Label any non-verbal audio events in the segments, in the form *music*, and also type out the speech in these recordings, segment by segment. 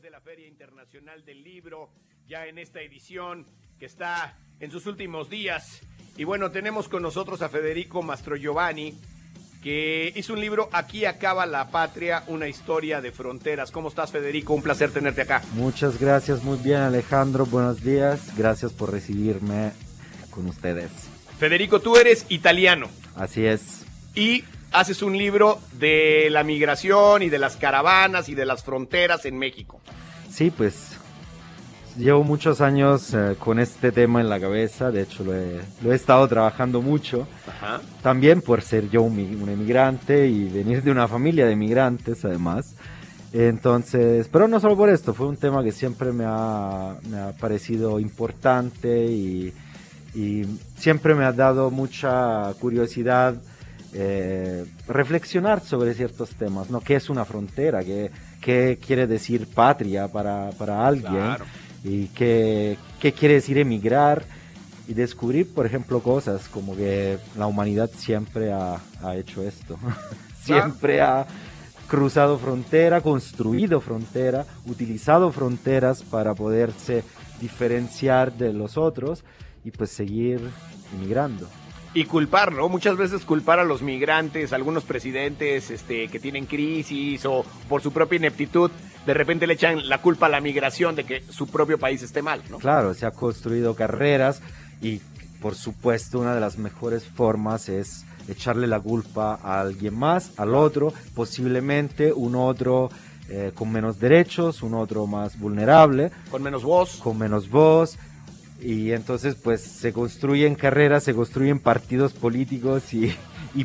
de la Feria Internacional del Libro, ya en esta edición que está en sus últimos días. Y bueno, tenemos con nosotros a Federico Mastro Giovanni, que hizo un libro Aquí acaba la patria, una historia de fronteras. ¿Cómo estás, Federico? Un placer tenerte acá. Muchas gracias, muy bien, Alejandro. Buenos días. Gracias por recibirme con ustedes. Federico, tú eres italiano. Así es. Y haces un libro de la migración y de las caravanas y de las fronteras en México. Sí, pues llevo muchos años eh, con este tema en la cabeza, de hecho lo he, estado trabajando mucho, también por ser yo un, un, emigrante y venir de una familia de emigrantes además. Entonces, pero no solo por esto, fue un tema que siempre me ha, me ha parecido importante y, y, siempre me ha dado mucha curiosidad eh, reflexionar sobre ciertos temas, ¿no? ¿Qué es una frontera? ¿Qué, qué quiere decir patria para, para alguien? ¿Y qué, qué quiere decir emigrar? Y descubrir, por ejemplo, cosas como que la humanidad siempre ha, ha hecho esto. *laughs* siempre ha cruzado frontera, construido frontera, utilizado fronteras para poderse diferenciar de los otros y pues seguir emigrando y culpar, ¿no? Muchas veces culpar a los migrantes, algunos presidentes este, que tienen crisis o por su propia ineptitud, de repente le echan la culpa a la migración de que su propio país esté mal, ¿no? Claro, se ha construido carreras y por supuesto una de las mejores formas es echarle la culpa a alguien más, al otro, posiblemente un otro eh, con menos derechos, un otro más vulnerable. Con menos voz. Con menos voz y entonces pues se construyen carreras, se construyen partidos políticos y,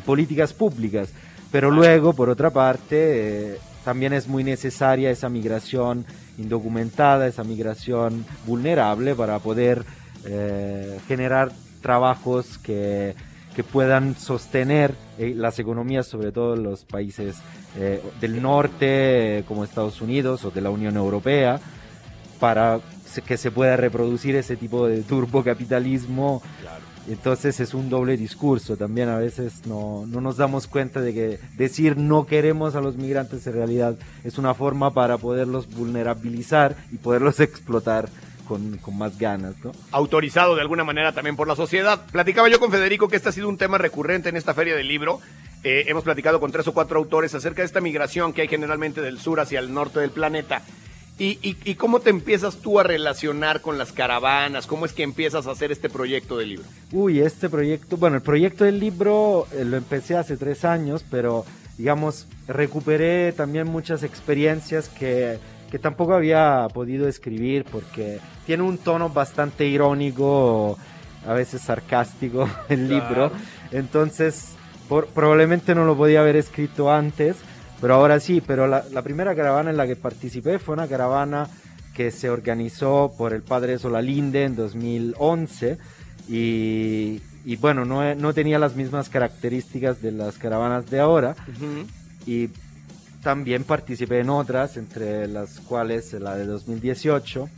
*laughs* políticas públicas. Pero luego, por otra parte, eh, también es muy necesaria esa migración indocumentada, esa migración vulnerable para poder eh, generar trabajos que, puedan sostener eh, las economías, sobre todo en los países del norte, como Estados Unidos o de la Unión Europea, para que se pueda reproducir ese tipo de turbocapitalismo. Entonces es un doble discurso. También a veces no, no, nos damos cuenta de que decir no queremos a los migrantes en realidad es una forma para poderlos vulnerabilizar y poderlos *laughs* explotar con, con, más ganas. ¿no? Autorizado de alguna manera también por la sociedad. Platicaba yo con Federico que este ha sido un tema recurrente en esta feria del libro. Eh, hemos platicado con tres o cuatro autores acerca de esta migración que hay generalmente del sur hacia el norte del planeta ¿Y, cómo te empiezas tú a relacionar con las caravanas? ¿Cómo es que empiezas a hacer este proyecto del libro? Uy, este proyecto, bueno, el proyecto del libro eh, lo empecé hace tres años, pero digamos, recuperé también muchas experiencias que, que tampoco había podido escribir porque tiene un tono bastante irónico, a veces sarcástico *laughs* el libro. Entonces, probablemente no lo podía haber escrito antes pero ahora sí, pero la, primera caravana en la que participé fue una caravana que se organizó por el padre Solalinde en 2011 y, y bueno, no, no, tenía las mismas características de las caravanas de ahora. Y también participé en otras, entre las cuales la de 2018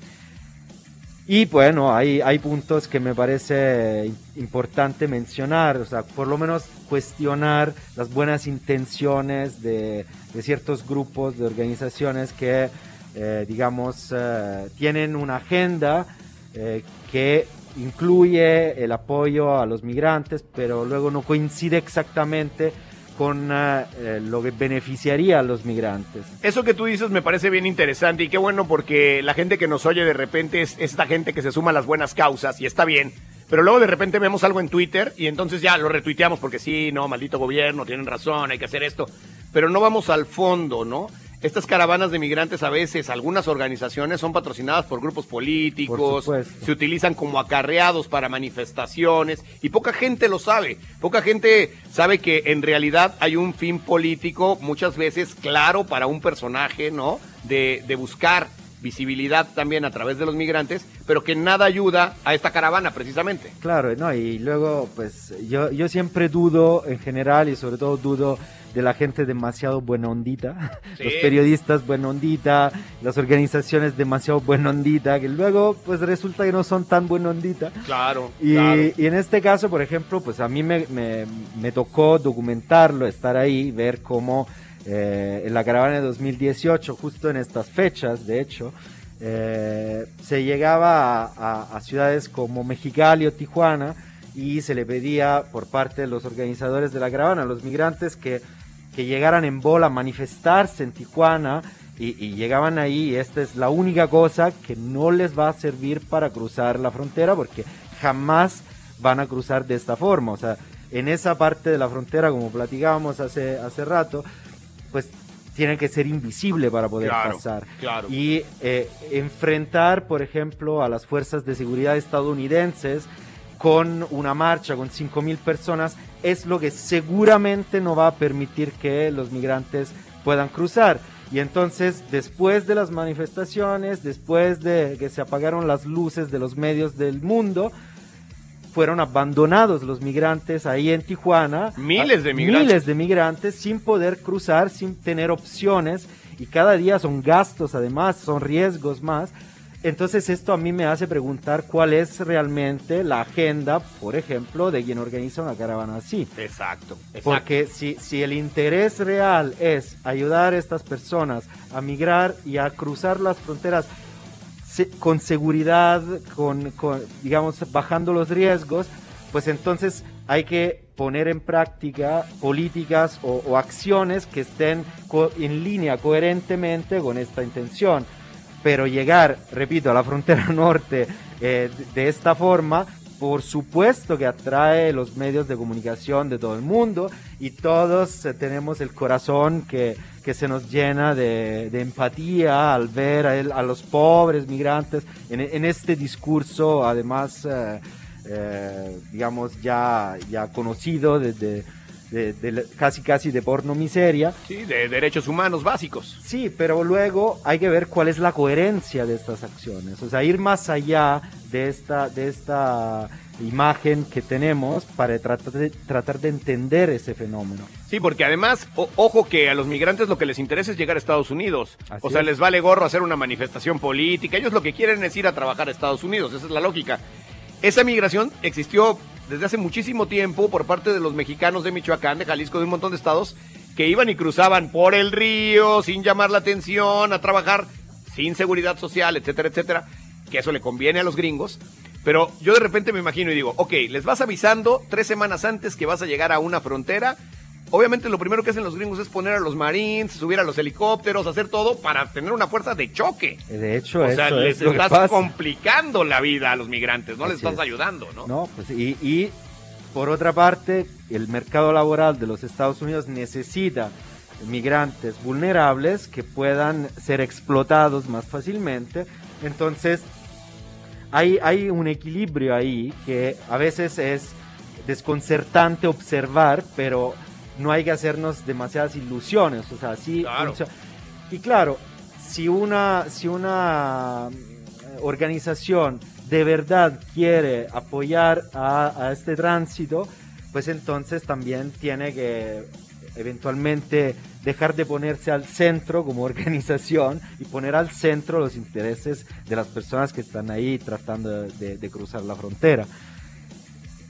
y bueno, hay, hay puntos que me parece importante mencionar, o sea, por lo menos cuestionar las buenas intenciones de, de ciertos grupos, de organizaciones que, eh, digamos, eh, tienen una agenda eh, que incluye el apoyo a los migrantes, pero luego no coincide exactamente con eh, lo que beneficiaría a los migrantes. Eso que tú dices me parece bien interesante y qué bueno porque la gente que nos oye de repente es esta gente que se suma a las buenas causas y está bien. Pero luego de repente vemos algo en Twitter y entonces ya lo retuiteamos porque sí, no, maldito gobierno, tienen razón, hay que hacer esto. Pero no vamos al fondo, ¿no? Estas caravanas de migrantes a veces, algunas organizaciones son patrocinadas por grupos políticos, se utilizan como acarreados para manifestaciones y poca gente lo sabe. Poca gente sabe que en realidad hay un fin político muchas veces claro para un personaje, ¿no? De, de buscar visibilidad también a través de los migrantes, pero que nada ayuda a esta caravana precisamente. Claro, no, y luego pues yo, yo siempre dudo en general y sobre todo dudo de la gente demasiado buena ondita, *laughs* los periodistas buena ondita, las organizaciones demasiado buena ondita, que luego pues resulta que no son tan buena ondita. Claro y, y, en este caso, por ejemplo, pues a mí me, me, me tocó documentarlo, estar ahí, ver cómo eh, en la caravana de 2018, justo en estas fechas, de hecho, eh, se llegaba a, ciudades como Mexicali o Tijuana y se le pedía por parte de los organizadores de la caravana a los migrantes que, que llegaran en bola a manifestarse en Tijuana y, y, llegaban ahí y esta es la única cosa que no les va a servir para cruzar la frontera porque jamás van a cruzar de esta forma. O sea, en esa parte de la frontera, como platicábamos hace, hace rato, pues tiene que ser invisible para poder pasar. Y eh, enfrentar, por ejemplo, a las fuerzas de seguridad estadounidenses con una marcha con 5.000 personas es lo que seguramente no va a permitir que los migrantes puedan cruzar. Y entonces, después de las manifestaciones, después de que se apagaron las luces de los medios del mundo, fueron abandonados los migrantes ahí en Tijuana. Miles de migrantes. Miles de migrantes sin poder cruzar, sin tener opciones. Y cada día son gastos, además, son riesgos más. Entonces esto a mí me hace preguntar cuál es realmente la agenda, por ejemplo, de quien organiza una caravana así. Exacto. exacto. Porque si, si el interés real es ayudar a estas personas a migrar y a cruzar las fronteras con seguridad, con, digamos, bajando los riesgos, pues entonces hay que poner en práctica políticas o, acciones que estén en línea coherentemente con esta intención. Pero llegar, repito, a la frontera *laughs* norte eh, de esta forma, por supuesto que atrae los medios de comunicación de todo el mundo y todos eh, tenemos el corazón que, que se nos llena de, empatía al ver a, los pobres migrantes en, este discurso, además, eh, digamos, ya, ya conocido desde... De, casi casi de porno miseria. Sí, de derechos humanos básicos. Sí, pero luego hay que ver cuál es la coherencia de estas acciones, o sea, ir más allá de esta, de esta imagen que tenemos para tratar de, tratar de entender ese fenómeno. Sí, porque además, ojo que a los migrantes lo que les interesa es llegar a Estados Unidos. o sea, les vale gorro hacer una manifestación política. Ellos lo que quieren es ir a trabajar a Estados Unidos. Esa es la lógica. Esa migración existió desde hace muchísimo tiempo por parte de los mexicanos de Michoacán, de Jalisco, de un montón de estados que iban y cruzaban por el río sin llamar la atención, a trabajar sin seguridad social, etcétera, etcétera, que eso le conviene a los gringos. Pero yo de repente me imagino y digo, ok, les vas avisando tres semanas antes que vas a llegar a una frontera. Obviamente lo primero que hacen los gringos es poner a los marines, subir a los helicópteros, hacer todo para tener una fuerza de choque. De hecho, o sea, les estás complicando la vida a los migrantes, no les estás ayudando, ¿no? No, pues y, y por otra parte, el mercado laboral de los Estados Unidos necesita migrantes vulnerables que puedan ser explotados más fácilmente. Entonces, hay, un equilibrio ahí que a veces es desconcertante observar, pero no hay que hacernos demasiadas ilusiones. O sea, sí Y claro, si una, si una eh, organización de verdad quiere apoyar a este tránsito, pues entonces también tiene que eventualmente dejar de ponerse al centro como *laughs* organización y poner al centro los intereses de las personas que están ahí tratando de, cruzar la frontera.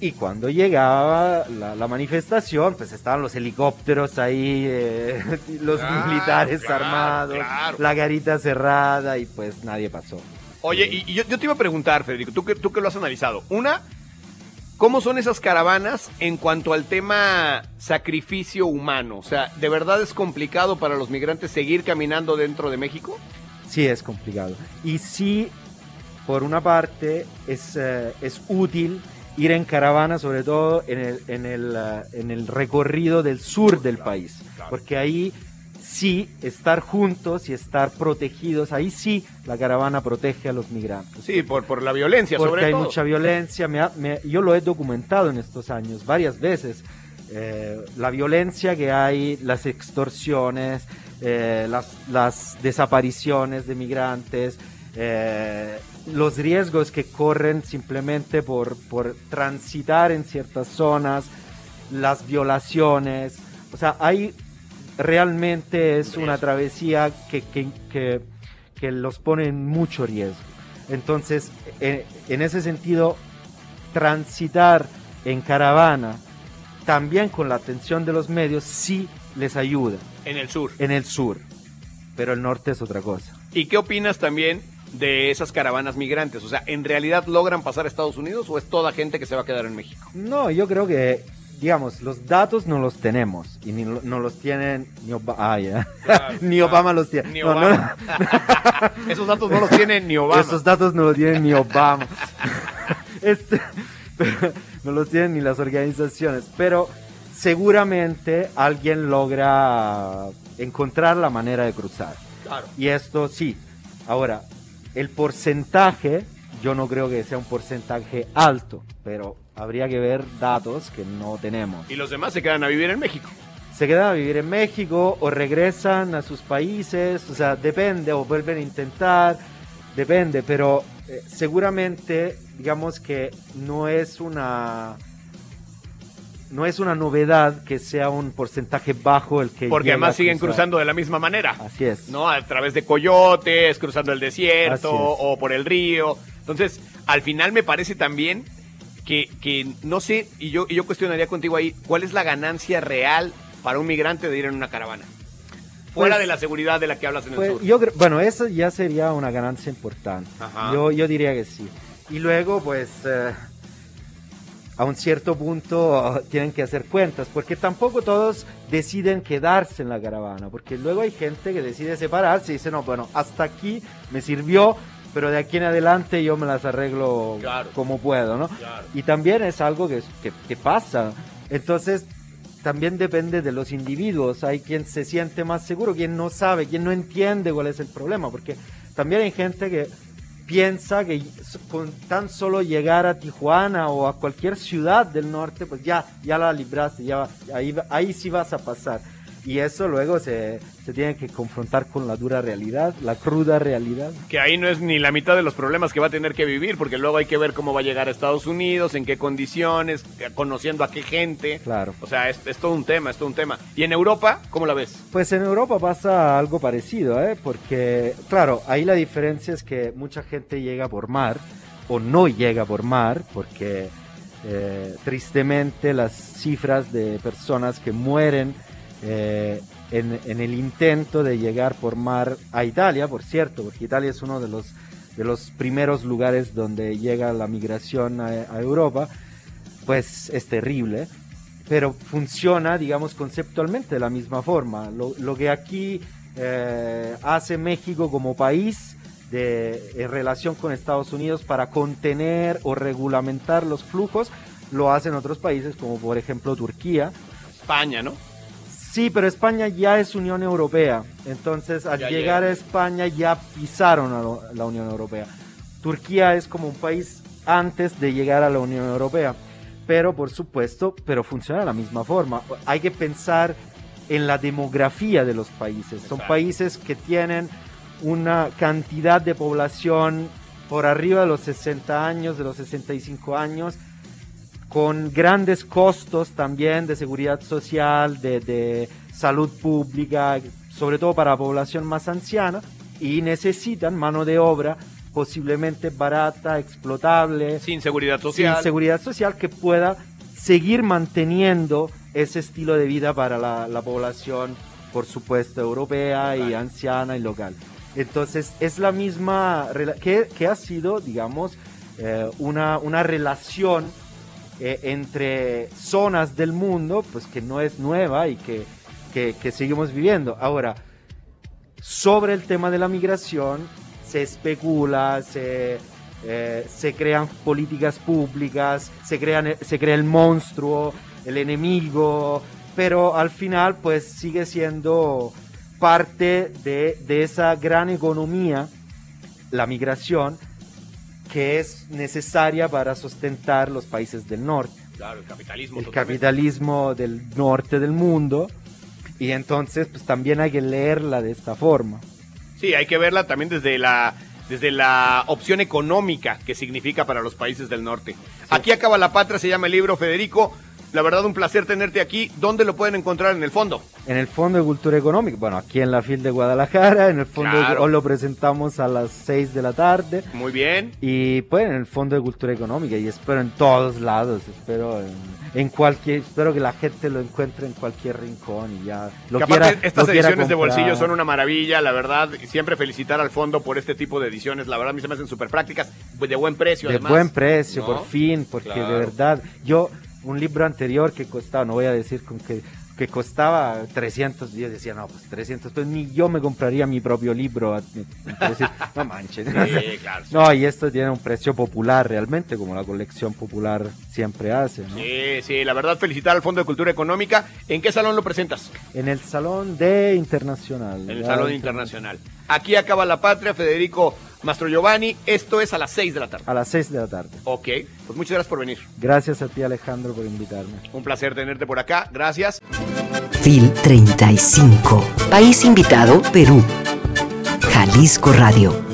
Y cuando llegaba la, manifestación, pues estaban los helicópteros ahí, eh, *laughs* los militares armados, la garita cerrada y pues nadie pasó. Oye, y, yo, te iba a preguntar, Federico, tú que, tú que lo has analizado. Una, ¿Cómo son esas caravanas en cuanto al tema sacrificio humano? O sea, ¿de verdad es complicado para los migrantes seguir caminando dentro de México? Sí, es complicado. Y sí, por una parte, es, eh, es útil ir en caravana, sobre todo en el, en el, eh, en el recorrido del sur del país, porque ahí sí estar juntos y estar protegidos. Ahí sí la caravana protege a los migrantes. Sí, por, por la violencia, Porque hay mucha violencia. yo lo he documentado en estos años varias veces. Eh, la violencia que hay, las extorsiones, eh, las, las, desapariciones de migrantes, eh, los riesgos que corren simplemente por, por transitar en ciertas zonas, las violaciones. O sea, hay realmente es una travesía que, que, los pone en mucho riesgo. Entonces, en, en ese sentido, transitar en caravana, también con la atención de los medios, sí les ayuda. En el sur. En el sur. Pero el norte es otra cosa. ¿Y qué opinas también de esas caravanas migrantes? O sea, ¿en realidad logran pasar a Estados Unidos o es toda gente que se va a quedar en México? No, yo creo que, digamos, los datos no los tenemos y ni, no los tienen ni Obama. Ah, ya. ni Obama los tiene. Ni Obama. *laughs* Esos datos no los tiene ni Obama. Esos datos no los tiene ni Obama. *laughs* este, no los tienen ni las organizaciones. Pero seguramente alguien logra encontrar la manera de cruzar. Claro. Y esto sí. Ahora, el porcentaje, yo no creo que sea un porcentaje alto, pero habría que ver datos que no tenemos. Y los demás se quedan a vivir en México. Se quedan a vivir en México o regresan a sus países, o sea, depende, o vuelven a intentar, depende, pero eh, seguramente, digamos que no es una no es una novedad que sea un porcentaje bajo el que porque además siguen cruzando de la misma manera. Así es. No a través de coyotes cruzando el desierto o por el río. Entonces al final me parece también que, que no sé y yo y yo cuestionaría contigo ahí cuál es la ganancia real para un migrante de ir en una caravana fuera pues, de la seguridad de la que hablas en el pues, sur. yo bueno eso ya sería una ganancia importante. Yo yo diría que sí. Y luego pues eh, a un cierto punto tienen que hacer cuentas, porque tampoco todos deciden quedarse en la caravana, porque luego hay gente que decide separarse y dice, no, bueno, hasta aquí me sirvió, pero de aquí en adelante yo me las arreglo como puedo, ¿no? Y también es algo que, que, pasa. Entonces, también depende de los individuos. Hay quien se siente más seguro, quien no sabe, quien no entiende cuál es el problema, porque también hay gente que piensa que con tan solo llegar a Tijuana o a cualquier ciudad del norte, pues ya, ya la libraste, ya, ahí, ahí sí vas a pasar. Y eso luego se, se tiene que confrontar con la dura realidad, la cruda realidad. Que ahí no es ni la mitad de los problemas que va a tener que vivir, porque luego hay que ver cómo va a llegar a Estados Unidos, en qué condiciones, conociendo a qué gente. Claro. O sea, es, todo un tema, es todo un tema. ¿Y en Europa, cómo la ves? Pues en Europa pasa algo parecido, ¿eh? Porque, claro, ahí la diferencia es que mucha gente llega por mar o no llega por mar, porque eh, tristemente las cifras de personas que mueren eh, en, el intento de llegar por mar a Italia, por cierto, porque Italia es uno de los, de los primeros lugares donde llega la migración a, Europa, pues es terrible, pero funciona, digamos, conceptualmente de la misma forma. Lo, que aquí eh, hace México como país de, en relación con Estados Unidos para contener o regulamentar los flujos, lo hacen otros países como por ejemplo Turquía. España, ¿no? Sí, pero España ya es Unión Europea. Entonces, al llegar a España ya pisaron a la Unión Europea. Turquía es como un país antes de llegar a la Unión Europea. Pero, por supuesto, pero funciona de la misma forma. Hay que pensar en la demografía de los países. Son países que tienen una cantidad de población por arriba de los 60 años, de los 65 años, con grandes costos también de seguridad social, de, salud pública, sobre todo para la población más anciana, y necesitan mano de obra posiblemente barata, explotable. Sin seguridad social. Sin seguridad social que pueda seguir manteniendo ese estilo de vida para la, población, por supuesto, europea y anciana y local. Entonces, es la misma, que, que ha sido, digamos, eh, una, una relación eh, entre zonas del mundo, pues que no es nueva y que, que, seguimos viviendo. Ahora, sobre el tema de la migración, se especula, se, eh, se crean políticas públicas, se, crean, se crea el monstruo, el enemigo, pero al final pues sigue siendo parte de, de esa gran economía, la migración, que es necesaria para sustentar los países del norte. Claro, el capitalismo. El capitalismo del norte del mundo. Y entonces, pues también hay que leerla de esta forma. Sí, hay que verla también desde la, desde la opción económica que significa para los países del norte. Aquí acaba la patria, se llama el libro Federico. La verdad un placer tenerte aquí. ¿Dónde lo pueden encontrar en el fondo? En el Fondo de Cultura Económica, bueno, aquí en la FIL de Guadalajara, en el Fondo Claro. hoy lo presentamos a las 6 de la tarde. Muy bien. Y pues en el Fondo de Cultura Económica y espero en todos lados, espero en, en cualquier, espero que la gente lo encuentre en cualquier rincón y ya lo Que quiera, aparte, estas lo ediciones de bolsillo son una maravilla, la verdad. y Siempre felicitar al fondo por este tipo de ediciones. La verdad, a mí se me hacen súper prácticas, de buen precio. de además. buen precio, ¿no? por fin, porque Claro. de verdad, yo, un libro anterior que costaba, no voy a decir con que, que costaba 300, yo decía, no, pues 300, pues ni yo me compraría mi propio libro, *laughs* no manches. Sí, claro. sí. No, y esto tiene un precio popular realmente, como la colección popular siempre hace, ¿no? Sí, sí, la verdad, felicitar al Fondo de Cultura Económica. ¿En qué salón lo presentas? En el Salón de Internacional. En el Salón Internacional. Aquí acaba la patria, Federico Mastro Giovanni. Esto es a las 6 de la tarde. A las 6 de la tarde. Ok, pues muchas gracias por venir. Gracias a ti Alejandro por invitarme. Un placer tenerte por acá. Gracias. FIL 35. País invitado, Perú. Jalisco Radio.